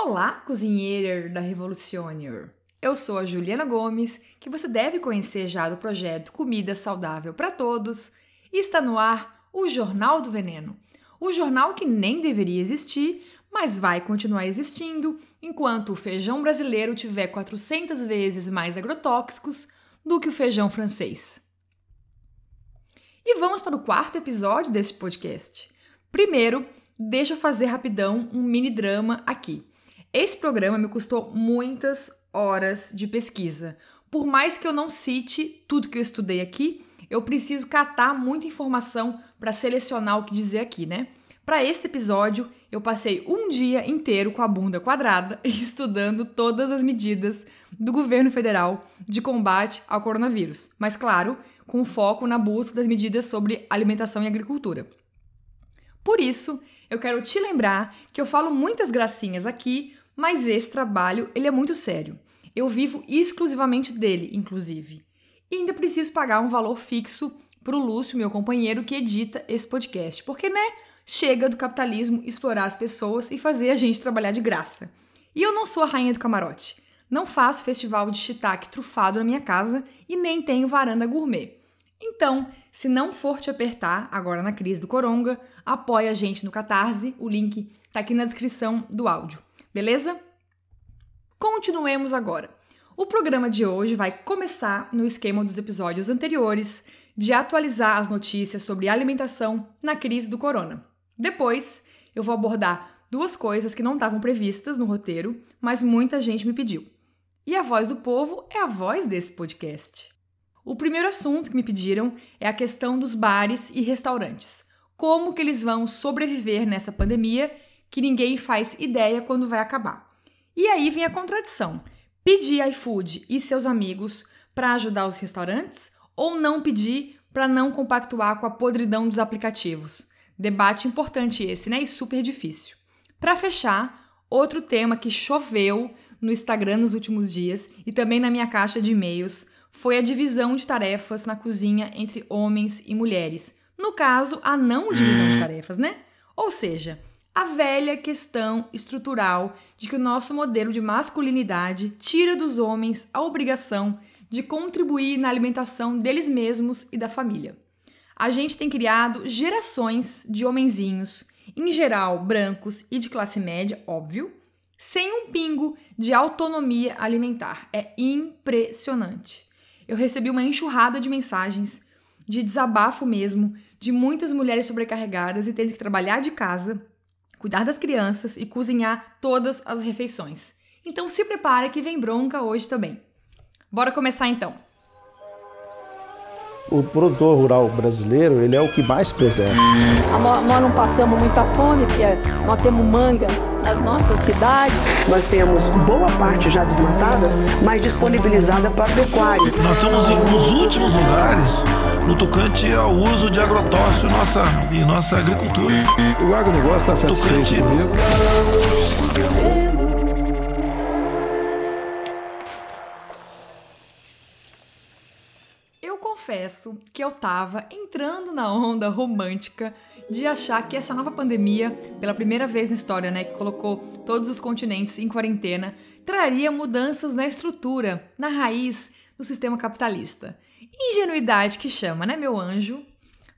Olá, cozinheira da Revolutioner! Eu sou a Juliana Gomes, que você deve conhecer já do projeto Comida Saudável para Todos, e está no ar o Jornal do Veneno. O jornal que nem deveria existir, mas vai continuar existindo enquanto o feijão brasileiro tiver 400 vezes mais agrotóxicos do que o feijão francês. E vamos para o quarto episódio desse podcast. Primeiro, deixa eu fazer rapidão um mini drama aqui. Esse programa me custou muitas horas de pesquisa. Por mais que eu não cite tudo que eu estudei aqui, eu preciso catar muita informação para selecionar o que dizer aqui, né? Para este episódio, eu passei um dia inteiro com a bunda quadrada estudando todas as medidas do governo federal de combate ao coronavírus, mas claro, com foco na busca das medidas sobre alimentação e agricultura. Por isso, eu quero te lembrar que eu falo muitas gracinhas aqui, mas esse trabalho ele é muito sério. Eu vivo exclusivamente dele, inclusive. E ainda preciso pagar um valor fixo para o Lúcio, meu companheiro, que edita esse podcast. Porque, né? Chega do capitalismo explorar as pessoas e fazer a gente trabalhar de graça. E eu não sou a rainha do camarote. Não faço festival de shiitake trufado na minha casa e nem tenho varanda gourmet. Então, se não for te apertar agora na crise do coronga, apoia a gente no Catarse, o link tá aqui na descrição do áudio. Beleza? Continuemos agora. O programa de hoje vai começar no esquema dos episódios anteriores de atualizar as notícias sobre alimentação na crise do corona. Depois, eu vou abordar duas coisas que não estavam previstas no roteiro, mas muita gente me pediu. E a voz do povo é a voz desse podcast. O primeiro assunto que me pediram é a questão dos bares e restaurantes. Como que eles vão sobreviver nessa pandemia que ninguém faz ideia quando vai acabar. E aí vem a contradição: pedir iFood e seus amigos para ajudar os restaurantes ou não pedir para não compactuar com a podridão dos aplicativos? Debate importante esse, né? E super difícil. Para fechar, outro tema que choveu no Instagram nos últimos dias e também na minha caixa de e-mails foi a divisão de tarefas na cozinha entre homens e mulheres. No caso, a não divisão de tarefas, né? Ou seja, a velha questão estrutural de que o nosso modelo de masculinidade tira dos homens a obrigação de contribuir na alimentação deles mesmos e da família. A gente tem criado gerações de homenzinhos, em geral brancos e de classe média, óbvio, sem um pingo de autonomia alimentar. É impressionante. Eu recebi uma enxurrada de mensagens de desabafo mesmo, de muitas mulheres sobrecarregadas e tendo que trabalhar de casa cuidar das crianças e cozinhar todas as refeições. Então se prepare que vem bronca hoje também. Bora começar então. O produtor rural brasileiro, ele é o que mais preserva. Nós não passamos muita fome, porque nós temos manga nas nossas cidades. Nós temos boa parte já desmatada, mas disponibilizada para pecuária. Nós estamos nos últimos lugares no tocante ao uso de agrotóxico em nossa, em nossa agricultura. O agronegócio está satisfeito tocante... comigo. Confesso que eu tava entrando na onda romântica de achar que essa nova pandemia, pela primeira vez na história, né, que colocou todos os continentes em quarentena, traria mudanças na estrutura, na raiz do sistema capitalista. Ingenuidade que chama, né, meu anjo?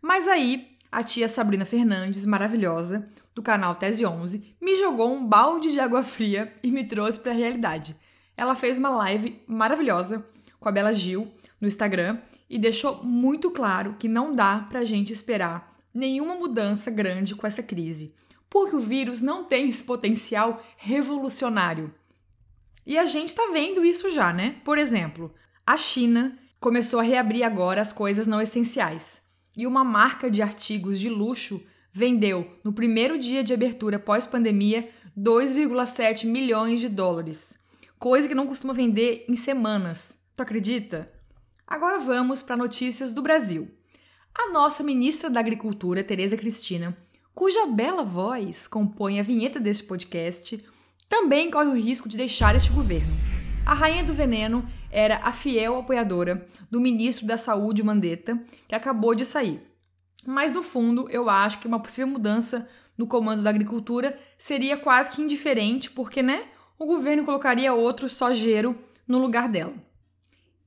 Mas aí, a tia Sabrina Fernandes, maravilhosa, do canal Tese 11, me jogou um balde de água fria e me trouxe para a realidade. Ela fez uma live maravilhosa com a Bela Gil no Instagram e deixou muito claro que não dá pra gente esperar nenhuma mudança grande com essa crise, porque o vírus não tem esse potencial revolucionário. E a gente tá vendo isso já, né? Por exemplo, a China começou a reabrir agora as coisas não essenciais. E uma marca de artigos de luxo vendeu, no primeiro dia de abertura pós-pandemia, 2,7 milhões de dólares. Coisa que não costuma vender em semanas. Tu acredita? Agora vamos para notícias do Brasil. A nossa ministra da Agricultura, Tereza Cristina, cuja bela voz compõe a vinheta deste podcast, também corre o risco de deixar este governo. A rainha do veneno era a fiel apoiadora do ministro da Saúde Mandetta, que acabou de sair. Mas no fundo, eu acho que uma possível mudança no comando da agricultura seria quase que indiferente, porque, né, o governo colocaria outro sojeiro no lugar dela.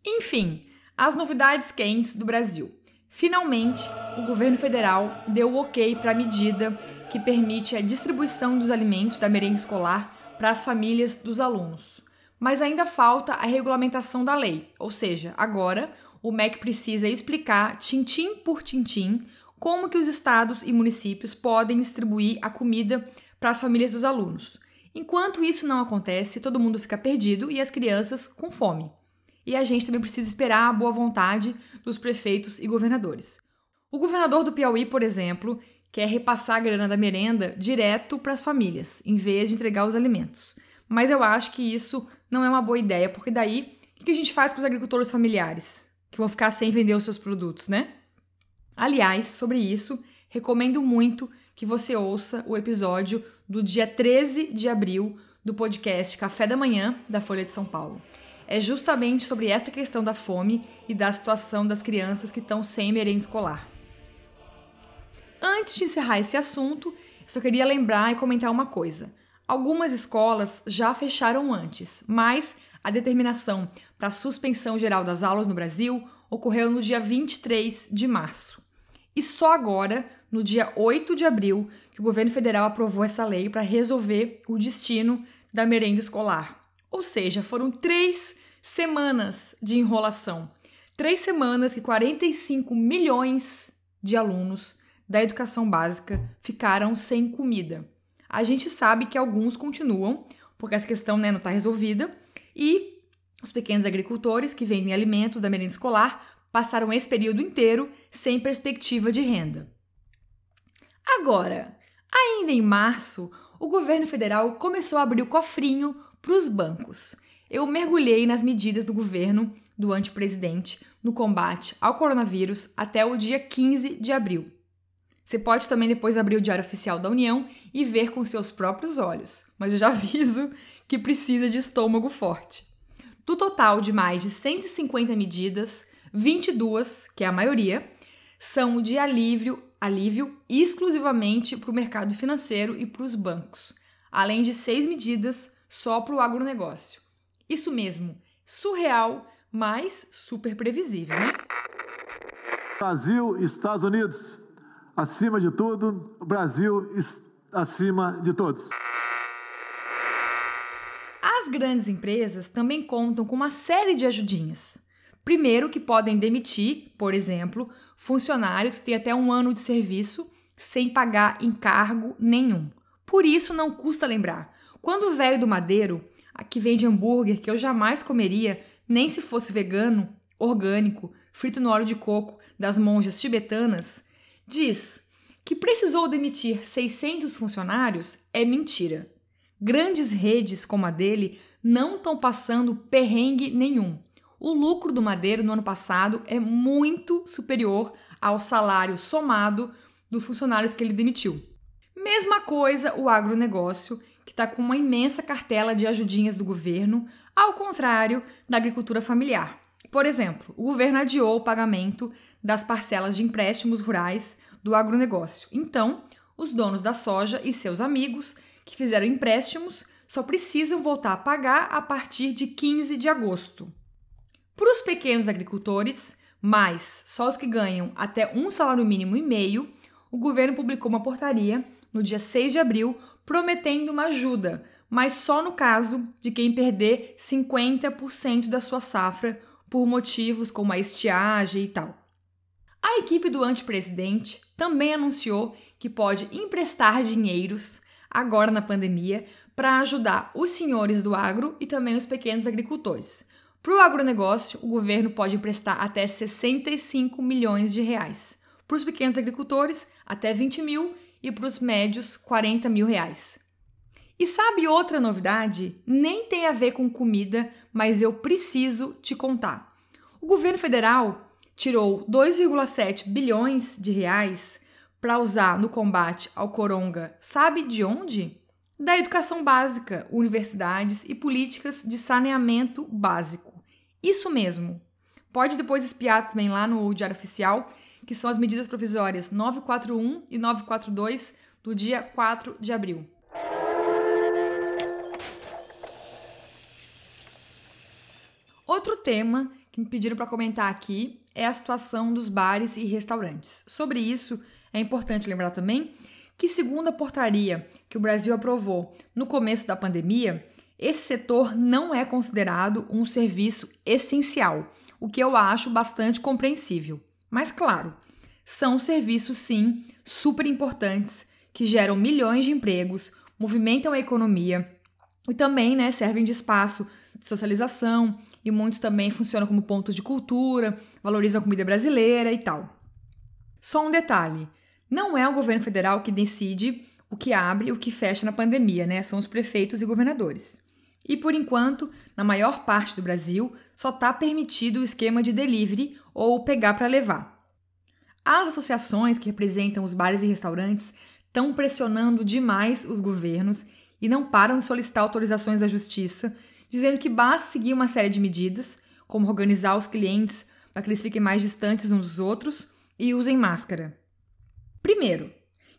Enfim, as novidades quentes do Brasil. Finalmente, o governo federal deu o ok para a medida que permite a distribuição dos alimentos da merenda escolar para as famílias dos alunos. Mas ainda falta a regulamentação da lei, ou seja, agora o MEC precisa explicar, tintim por tintim, como que os estados e municípios podem distribuir a comida para as famílias dos alunos. Enquanto isso não acontece, todo mundo fica perdido e as crianças com fome. E a gente também precisa esperar a boa vontade dos prefeitos e governadores. O governador do Piauí, por exemplo, quer repassar a grana da merenda direto para as famílias, em vez de entregar os alimentos. Mas eu acho que isso não é uma boa ideia, porque daí o que a gente faz com os agricultores familiares, que vão ficar sem vender os seus produtos, né? Aliás, sobre isso, recomendo muito que você ouça o episódio do dia 13 de abril do podcast Café da Manhã da Folha de São Paulo. É justamente sobre essa questão da fome e da situação das crianças que estão sem merenda escolar. Antes de encerrar esse assunto, só queria lembrar e comentar uma coisa. Algumas escolas já fecharam antes, mas a determinação para a suspensão geral das aulas no Brasil ocorreu no dia 23 de março. E só agora, no dia 8 de abril, que o governo federal aprovou essa lei para resolver o destino da merenda escolar. Ou seja, foram três semanas de enrolação. Três semanas que 45 milhões de alunos da educação básica ficaram sem comida. A gente sabe que alguns continuam, porque essa questão né, não está resolvida, e os pequenos agricultores que vendem alimentos da merenda escolar passaram esse período inteiro sem perspectiva de renda. Agora, ainda em março, o governo federal começou a abrir o cofrinho para os bancos. Eu mergulhei nas medidas do governo do antepresidente no combate ao coronavírus até o dia 15 de abril. Você pode também depois abrir o Diário Oficial da União e ver com seus próprios olhos, mas eu já aviso que precisa de estômago forte. Do total de mais de 150 medidas, 22, que é a maioria, são de alívio, alívio exclusivamente para o mercado financeiro e para os bancos, além de seis medidas só para o agronegócio. Isso mesmo, surreal, mas super previsível, né? Brasil Estados Unidos, acima de tudo, Brasil acima de todos. As grandes empresas também contam com uma série de ajudinhas. Primeiro, que podem demitir, por exemplo, funcionários que têm até um ano de serviço sem pagar encargo nenhum. Por isso, não custa lembrar: quando o velho do Madeiro, que vende hambúrguer que eu jamais comeria, nem se fosse vegano, orgânico, frito no óleo de coco das monjas tibetanas, diz que precisou demitir 600 funcionários é mentira. Grandes redes como a dele não estão passando perrengue nenhum. O lucro do Madeiro no ano passado é muito superior ao salário somado dos funcionários que ele demitiu. Mesma coisa o agronegócio, que está com uma imensa cartela de ajudinhas do governo, ao contrário da agricultura familiar. Por exemplo, o governo adiou o pagamento das parcelas de empréstimos rurais do agronegócio. Então, os donos da soja e seus amigos que fizeram empréstimos só precisam voltar a pagar a partir de 15 de agosto. Para os pequenos agricultores, mas só os que ganham até um salário mínimo e meio, o governo publicou uma portaria no dia 6 de abril prometendo uma ajuda, mas só no caso de quem perder 50% da sua safra por motivos como a estiagem e tal. A equipe do antepresidente também anunciou que pode emprestar dinheiros agora na pandemia para ajudar os senhores do agro e também os pequenos agricultores. Para o agronegócio, o governo pode emprestar até 65 milhões de reais. Para os pequenos agricultores, até 20 mil e para os médios, 40 mil reais. E sabe outra novidade? Nem tem a ver com comida, mas eu preciso te contar. O governo federal tirou 2,7 bilhões de reais para usar no combate ao coronga. Sabe de onde? Da educação básica, universidades e políticas de saneamento básico. Isso mesmo. Pode depois espiar também lá no Diário Oficial, que são as medidas provisórias 941 e 942 do dia 4 de abril. Outro tema que me pediram para comentar aqui é a situação dos bares e restaurantes. Sobre isso, é importante lembrar também que, segundo a portaria que o Brasil aprovou no começo da pandemia, esse setor não é considerado um serviço essencial, o que eu acho bastante compreensível. Mas, claro, são serviços, sim, super importantes que geram milhões de empregos, movimentam a economia e também né, servem de espaço de socialização e muitos também funcionam como pontos de cultura, valorizam a comida brasileira e tal. Só um detalhe: não é o governo federal que decide o que abre e o que fecha na pandemia, né? São os prefeitos e governadores. E por enquanto, na maior parte do Brasil, só está permitido o esquema de delivery ou pegar para levar. As associações que representam os bares e restaurantes estão pressionando demais os governos e não param de solicitar autorizações da justiça dizendo que basta seguir uma série de medidas, como organizar os clientes para que eles fiquem mais distantes uns dos outros e usem máscara. Primeiro,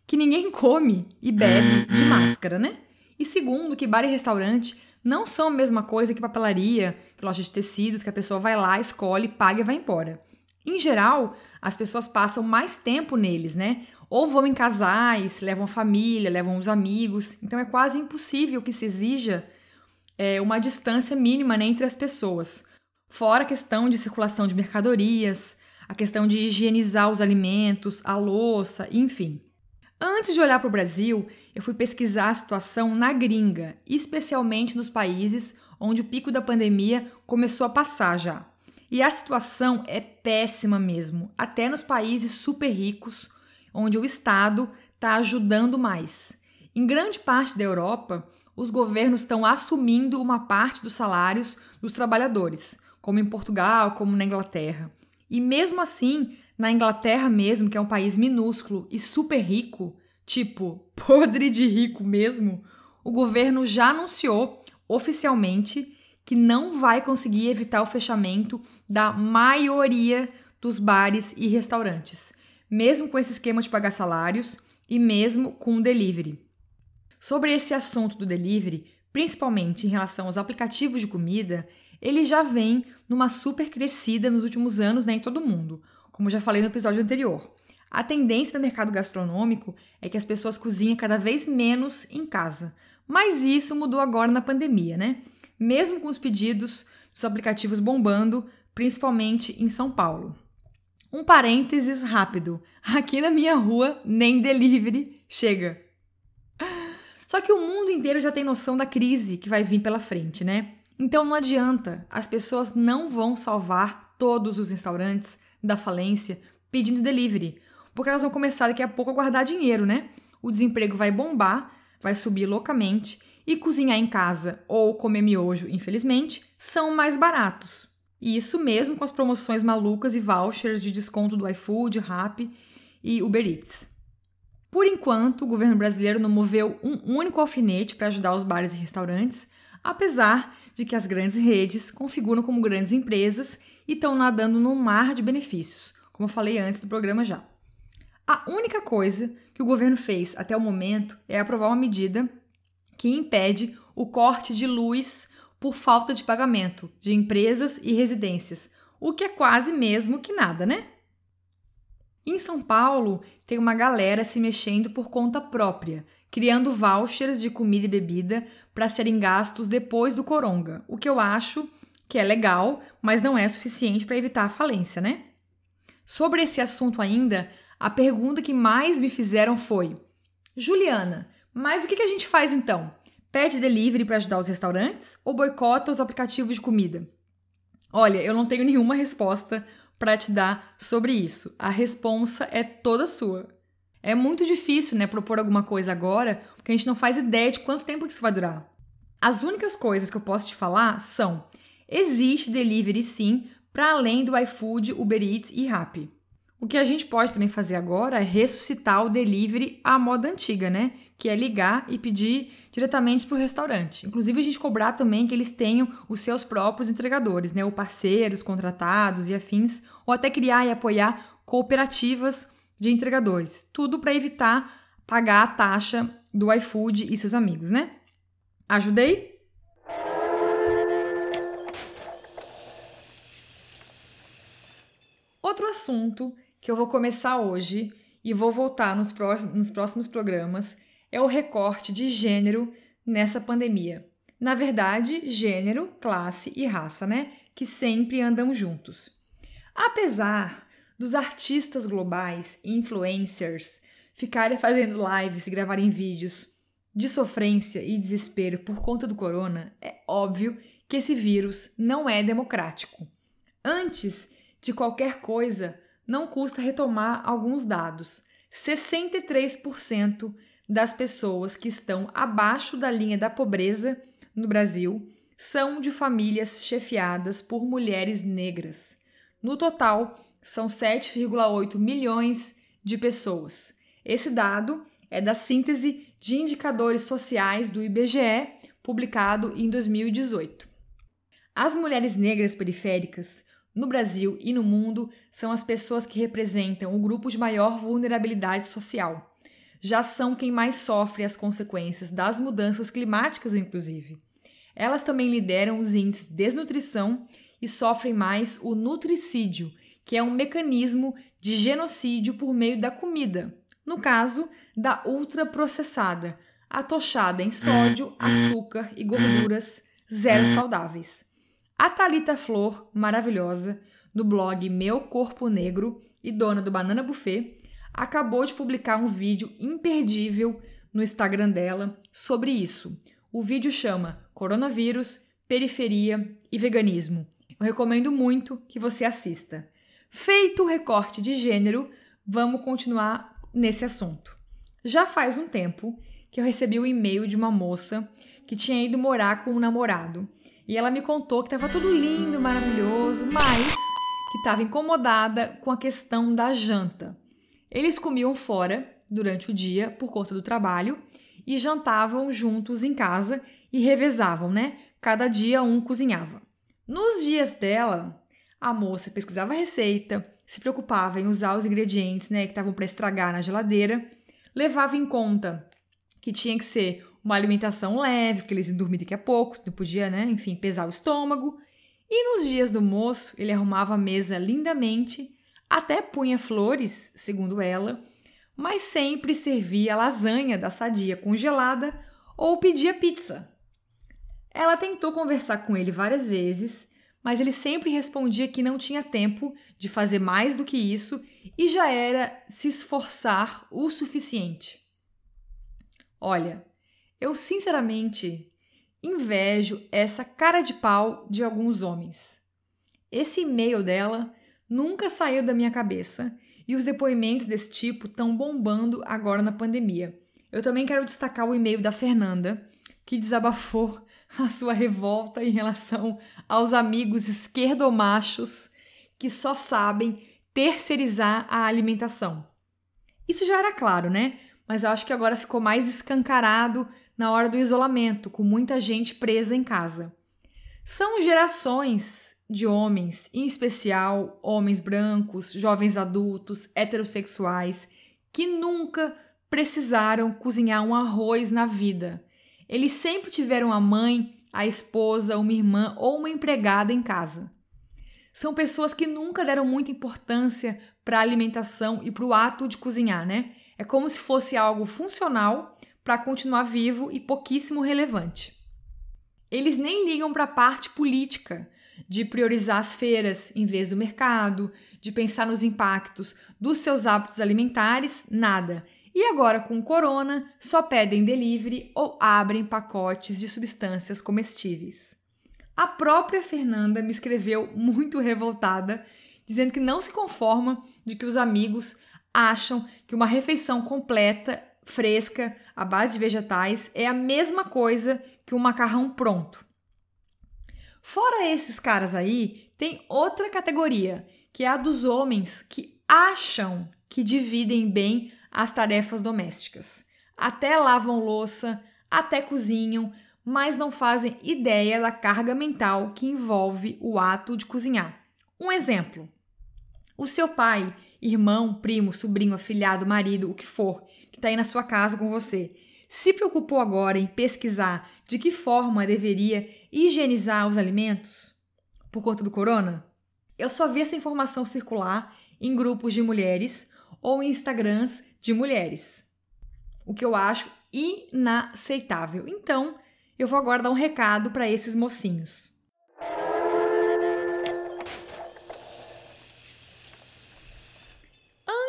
que ninguém come e bebe de máscara, né? E segundo, que bar e restaurante não são a mesma coisa que papelaria, que loja de tecidos, que a pessoa vai lá, escolhe, paga e vai embora. Em geral, as pessoas passam mais tempo neles, né? Ou vão em casais, levam a família, levam os amigos. Então é quase impossível que se exija é, uma distância mínima né, entre as pessoas. Fora a questão de circulação de mercadorias, a questão de higienizar os alimentos, a louça, enfim. Antes de olhar para o Brasil, eu fui pesquisar a situação na gringa, especialmente nos países onde o pico da pandemia começou a passar já. E a situação é péssima mesmo, até nos países super ricos, onde o Estado está ajudando mais. Em grande parte da Europa, os governos estão assumindo uma parte dos salários dos trabalhadores, como em Portugal, como na Inglaterra. E mesmo assim, na Inglaterra mesmo, que é um país minúsculo e super rico, tipo, podre de rico mesmo, o governo já anunciou oficialmente que não vai conseguir evitar o fechamento da maioria dos bares e restaurantes, mesmo com esse esquema de pagar salários e mesmo com o delivery. Sobre esse assunto do delivery, principalmente em relação aos aplicativos de comida, ele já vem numa super crescida nos últimos anos né, em todo mundo, como já falei no episódio anterior. A tendência do mercado gastronômico é que as pessoas cozinhem cada vez menos em casa, mas isso mudou agora na pandemia, né? Mesmo com os pedidos dos aplicativos bombando, principalmente em São Paulo. Um parênteses rápido: aqui na minha rua, nem delivery chega. Só que o mundo inteiro já tem noção da crise que vai vir pela frente, né? Então não adianta, as pessoas não vão salvar todos os restaurantes da falência pedindo delivery, porque elas vão começar daqui a pouco a guardar dinheiro, né? O desemprego vai bombar, vai subir loucamente e cozinhar em casa ou comer miojo, infelizmente, são mais baratos. E isso mesmo com as promoções malucas e vouchers de desconto do iFood, Rappi e Uber Eats. Por enquanto, o governo brasileiro não moveu um único alfinete para ajudar os bares e restaurantes, apesar de que as grandes redes configuram como grandes empresas e estão nadando num mar de benefícios, como eu falei antes do programa já. A única coisa que o governo fez até o momento é aprovar uma medida que impede o corte de luz por falta de pagamento de empresas e residências, o que é quase mesmo que nada, né? Em São Paulo, tem uma galera se mexendo por conta própria, criando vouchers de comida e bebida para serem gastos depois do coronga, o que eu acho que é legal, mas não é suficiente para evitar a falência, né? Sobre esse assunto ainda, a pergunta que mais me fizeram foi: Juliana, mas o que a gente faz então? Pede delivery para ajudar os restaurantes ou boicota os aplicativos de comida? Olha, eu não tenho nenhuma resposta para te dar sobre isso. A responsa é toda sua. É muito difícil, né, propor alguma coisa agora, porque a gente não faz ideia de quanto tempo isso vai durar. As únicas coisas que eu posso te falar são: existe delivery sim, para além do iFood, Uber Eats e Rappi. O que a gente pode também fazer agora é ressuscitar o delivery à moda antiga, né? Que é ligar e pedir diretamente para o restaurante. Inclusive, a gente cobrar também que eles tenham os seus próprios entregadores, né? Ou parceiros, contratados e afins, ou até criar e apoiar cooperativas de entregadores. Tudo para evitar pagar a taxa do iFood e seus amigos, né? Ajudei? Outro assunto que eu vou começar hoje e vou voltar nos, nos próximos programas é o recorte de gênero nessa pandemia. Na verdade, gênero, classe e raça, né? Que sempre andam juntos. Apesar dos artistas globais e influencers ficarem fazendo lives e gravarem vídeos de sofrência e desespero por conta do corona, é óbvio que esse vírus não é democrático. Antes de qualquer coisa, não custa retomar alguns dados. 63% das pessoas que estão abaixo da linha da pobreza no Brasil são de famílias chefiadas por mulheres negras. No total, são 7,8 milhões de pessoas. Esse dado é da síntese de indicadores sociais do IBGE, publicado em 2018. As mulheres negras periféricas no Brasil e no mundo são as pessoas que representam o grupo de maior vulnerabilidade social. Já são quem mais sofre as consequências das mudanças climáticas, inclusive. Elas também lideram os índices de desnutrição e sofrem mais o nutricídio, que é um mecanismo de genocídio por meio da comida, no caso da ultraprocessada, atochada em sódio, açúcar e gorduras zero saudáveis. A Talita Flor, maravilhosa, do blog Meu Corpo Negro e dona do Banana Buffet, acabou de publicar um vídeo imperdível no Instagram dela sobre isso. O vídeo chama Coronavírus, Periferia e Veganismo. Eu recomendo muito que você assista. Feito o recorte de gênero, vamos continuar nesse assunto. Já faz um tempo que eu recebi o um e-mail de uma moça que tinha ido morar com um namorado e ela me contou que estava tudo lindo, maravilhoso, mas que estava incomodada com a questão da janta. Eles comiam fora durante o dia por conta do trabalho e jantavam juntos em casa e revezavam, né? Cada dia um cozinhava. Nos dias dela, a moça pesquisava a receita, se preocupava em usar os ingredientes né, que estavam para estragar na geladeira, levava em conta que tinha que ser uma alimentação leve, porque eles iam dormir daqui a pouco, não podia, né, enfim, pesar o estômago. E nos dias do moço, ele arrumava a mesa lindamente, até punha flores, segundo ela, mas sempre servia lasanha da sadia congelada ou pedia pizza. Ela tentou conversar com ele várias vezes, mas ele sempre respondia que não tinha tempo de fazer mais do que isso e já era se esforçar o suficiente. Olha, eu sinceramente invejo essa cara de pau de alguns homens. Esse e-mail dela nunca saiu da minha cabeça e os depoimentos desse tipo estão bombando agora na pandemia. Eu também quero destacar o e-mail da Fernanda, que desabafou a sua revolta em relação aos amigos esquerdomachos que só sabem terceirizar a alimentação. Isso já era claro, né? Mas eu acho que agora ficou mais escancarado na hora do isolamento, com muita gente presa em casa. São gerações de homens, em especial homens brancos, jovens adultos, heterossexuais, que nunca precisaram cozinhar um arroz na vida eles sempre tiveram a mãe, a esposa, uma irmã ou uma empregada em casa. São pessoas que nunca deram muita importância para a alimentação e para o ato de cozinhar, né? É como se fosse algo funcional para continuar vivo e pouquíssimo relevante. Eles nem ligam para a parte política, de priorizar as feiras em vez do mercado, de pensar nos impactos dos seus hábitos alimentares, nada. E agora, com o corona, só pedem delivery ou abrem pacotes de substâncias comestíveis. A própria Fernanda me escreveu muito revoltada, dizendo que não se conforma de que os amigos acham que uma refeição completa, fresca, à base de vegetais, é a mesma coisa que um macarrão pronto. Fora esses caras aí, tem outra categoria, que é a dos homens que acham que dividem bem as tarefas domésticas. Até lavam louça, até cozinham, mas não fazem ideia da carga mental que envolve o ato de cozinhar. Um exemplo: o seu pai, irmão, primo, sobrinho, afilhado, marido, o que for, que está aí na sua casa com você, se preocupou agora em pesquisar de que forma deveria higienizar os alimentos por conta do corona? Eu só vi essa informação circular em grupos de mulheres ou em Instagrams de mulheres. O que eu acho inaceitável. Então, eu vou agora dar um recado para esses mocinhos.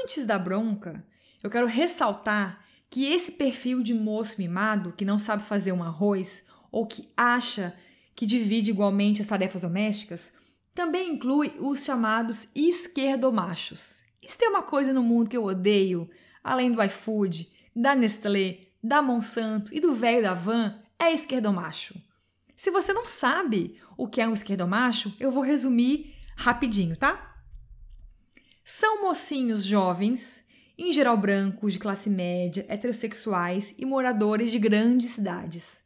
Antes da bronca, eu quero ressaltar que esse perfil de moço mimado que não sabe fazer um arroz ou que acha que divide igualmente as tarefas domésticas também inclui os chamados esquerdomachos. Isso tem uma coisa no mundo que eu odeio, além do iFood, da Nestlé, da Monsanto e do velho da van, é esquerdomacho. Se você não sabe o que é um esquerdomacho, eu vou resumir rapidinho, tá? São mocinhos jovens, em geral brancos, de classe média, heterossexuais e moradores de grandes cidades.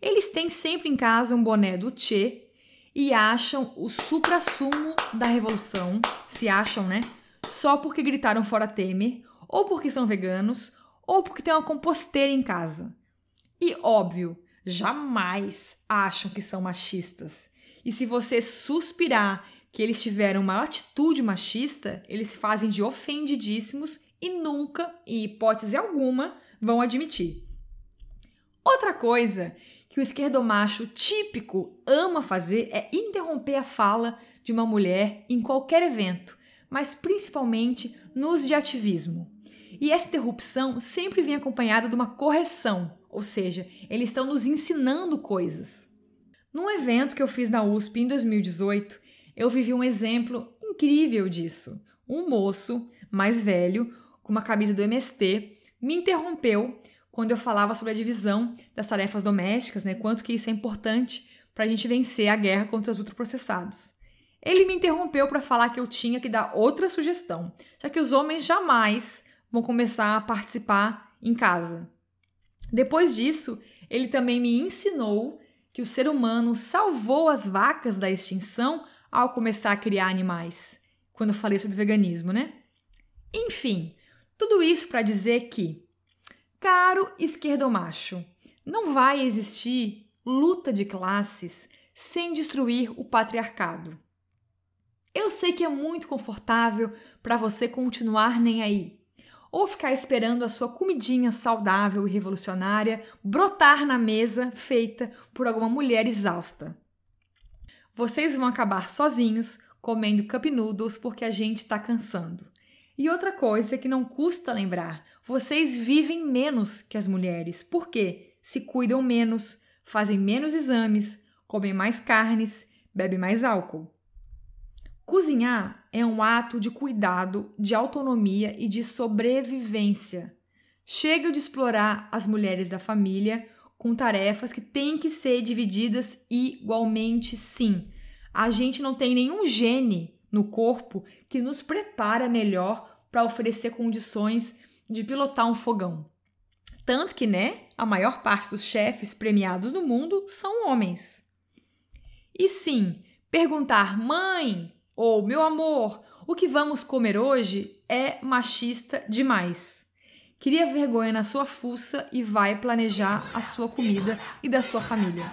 Eles têm sempre em casa um boné do Che e acham o supra-sumo da revolução, se acham, né? Só porque gritaram fora Temer, ou porque são veganos, ou porque tem uma composteira em casa. E óbvio, jamais acham que são machistas. E se você suspirar que eles tiveram uma atitude machista, eles se fazem de ofendidíssimos e nunca, em hipótese alguma, vão admitir. Outra coisa que o esquerdomacho típico ama fazer é interromper a fala de uma mulher em qualquer evento, mas principalmente nos de ativismo. E essa interrupção sempre vem acompanhada de uma correção, ou seja, eles estão nos ensinando coisas. Num evento que eu fiz na USP em 2018, eu vivi um exemplo incrível disso. Um moço mais velho, com uma camisa do MST, me interrompeu quando eu falava sobre a divisão das tarefas domésticas, né, quanto que isso é importante para a gente vencer a guerra contra os ultraprocessados. Ele me interrompeu para falar que eu tinha que dar outra sugestão, já que os homens jamais vão começar a participar em casa. Depois disso, ele também me ensinou que o ser humano salvou as vacas da extinção ao começar a criar animais, quando eu falei sobre veganismo, né? Enfim, tudo isso para dizer que Caro esquerdomacho, não vai existir luta de classes sem destruir o patriarcado. Eu sei que é muito confortável para você continuar nem aí, ou ficar esperando a sua comidinha saudável e revolucionária brotar na mesa feita por alguma mulher exausta. Vocês vão acabar sozinhos comendo cup noodles porque a gente está cansando. E outra coisa que não custa lembrar: vocês vivem menos que as mulheres. Por quê? Se cuidam menos, fazem menos exames, comem mais carnes, bebem mais álcool. Cozinhar é um ato de cuidado, de autonomia e de sobrevivência. Chega de explorar as mulheres da família com tarefas que têm que ser divididas igualmente, sim. A gente não tem nenhum gene no corpo que nos prepara melhor para oferecer condições de pilotar um fogão. Tanto que, né, a maior parte dos chefes premiados no mundo são homens. E sim, perguntar mãe ou meu amor, o que vamos comer hoje é machista demais. Cria vergonha na sua fuça e vai planejar a sua comida e da sua família.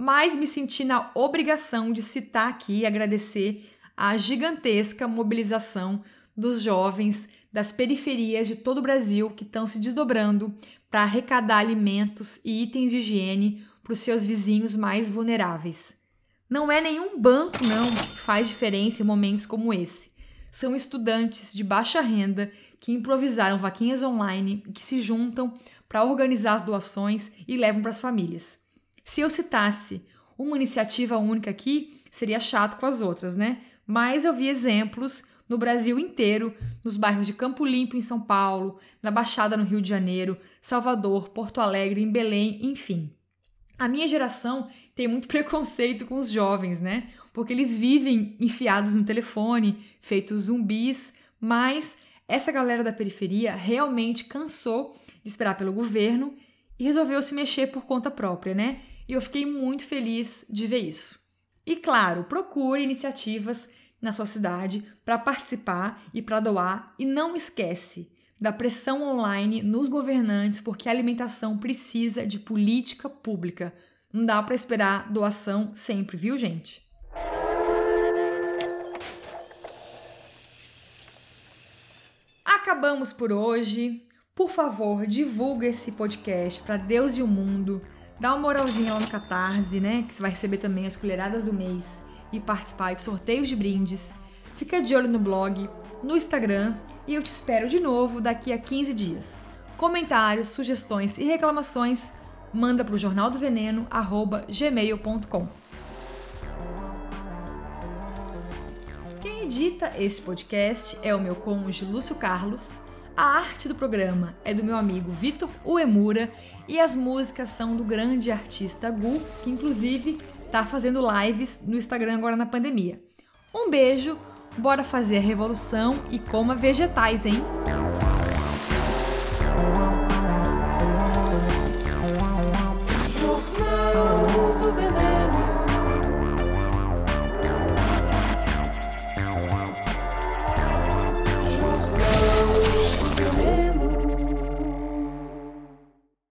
mas me senti na obrigação de citar aqui e agradecer a gigantesca mobilização dos jovens das periferias de todo o Brasil que estão se desdobrando para arrecadar alimentos e itens de higiene para os seus vizinhos mais vulneráveis. Não é nenhum banco, não, que faz diferença em momentos como esse. São estudantes de baixa renda que improvisaram vaquinhas online e que se juntam para organizar as doações e levam para as famílias. Se eu citasse uma iniciativa única aqui, seria chato com as outras, né? Mas eu vi exemplos no Brasil inteiro, nos bairros de Campo Limpo, em São Paulo, na Baixada, no Rio de Janeiro, Salvador, Porto Alegre, em Belém, enfim. A minha geração tem muito preconceito com os jovens, né? Porque eles vivem enfiados no telefone, feitos zumbis, mas essa galera da periferia realmente cansou de esperar pelo governo e resolveu se mexer por conta própria, né? E eu fiquei muito feliz de ver isso. E claro, procure iniciativas na sua cidade para participar e para doar e não esquece da pressão online nos governantes porque a alimentação precisa de política pública. Não dá para esperar doação sempre, viu, gente? Acabamos por hoje. Por favor, divulga esse podcast para Deus e o mundo. Dá uma moralzinha lá no Catarse, né? Que você vai receber também as colheradas do mês e participar de sorteios de brindes. Fica de olho no blog, no Instagram e eu te espero de novo daqui a 15 dias. Comentários, sugestões e reclamações, manda para o jornaldoveneno@gmail.com. Quem edita este podcast é o meu cônjuge Lúcio Carlos. A arte do programa é do meu amigo Vitor Uemura e as músicas são do grande artista Gu, que inclusive tá fazendo lives no Instagram agora na pandemia. Um beijo, bora fazer a revolução e coma vegetais, hein?